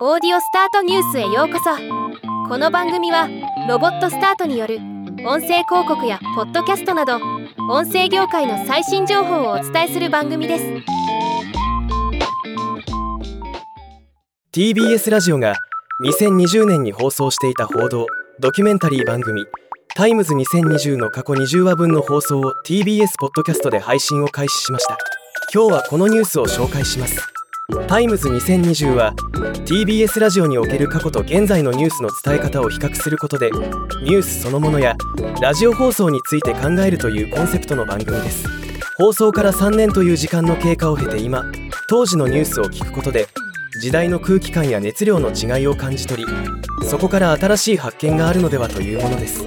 オーディオスタートニュースへようこそ。この番組はロボットスタートによる音声広告やポッドキャストなど音声業界の最新情報をお伝えする番組です。TBS ラジオが2020年に放送していた報道ドキュメンタリー番組「タイムズ2020の過去20話分の放送を TBS ポッドキャストで配信を開始しました。今日はこのニュースを紹介します。タイムズ2020は TBS ラジオにおける過去と現在のニュースの伝え方を比較することでニュースそのものやラジオ放送について考えるというコンセプトの番組です。放送から3年という時間の経過を経て今当時のニュースを聞くことで時代の空気感や熱量の違いを感じ取りそこから新しい発見があるのではというものです。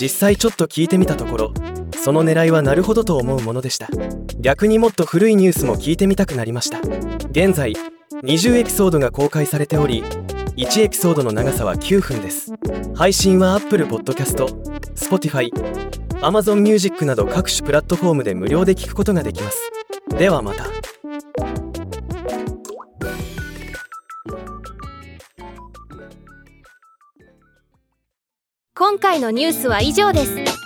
実際ちょっと聞いてみたところその狙いはなるほどと思うものでした。逆にもっと古いニュースも聞いてみたくなりました。現在20エピソードが公開されており1エピソードの長さは9分です。配信は Apple Podcast、Spotify、Amazon Music など各種プラットフォームで無料で聞くことができます。ではまた。今回のニュースは以上です。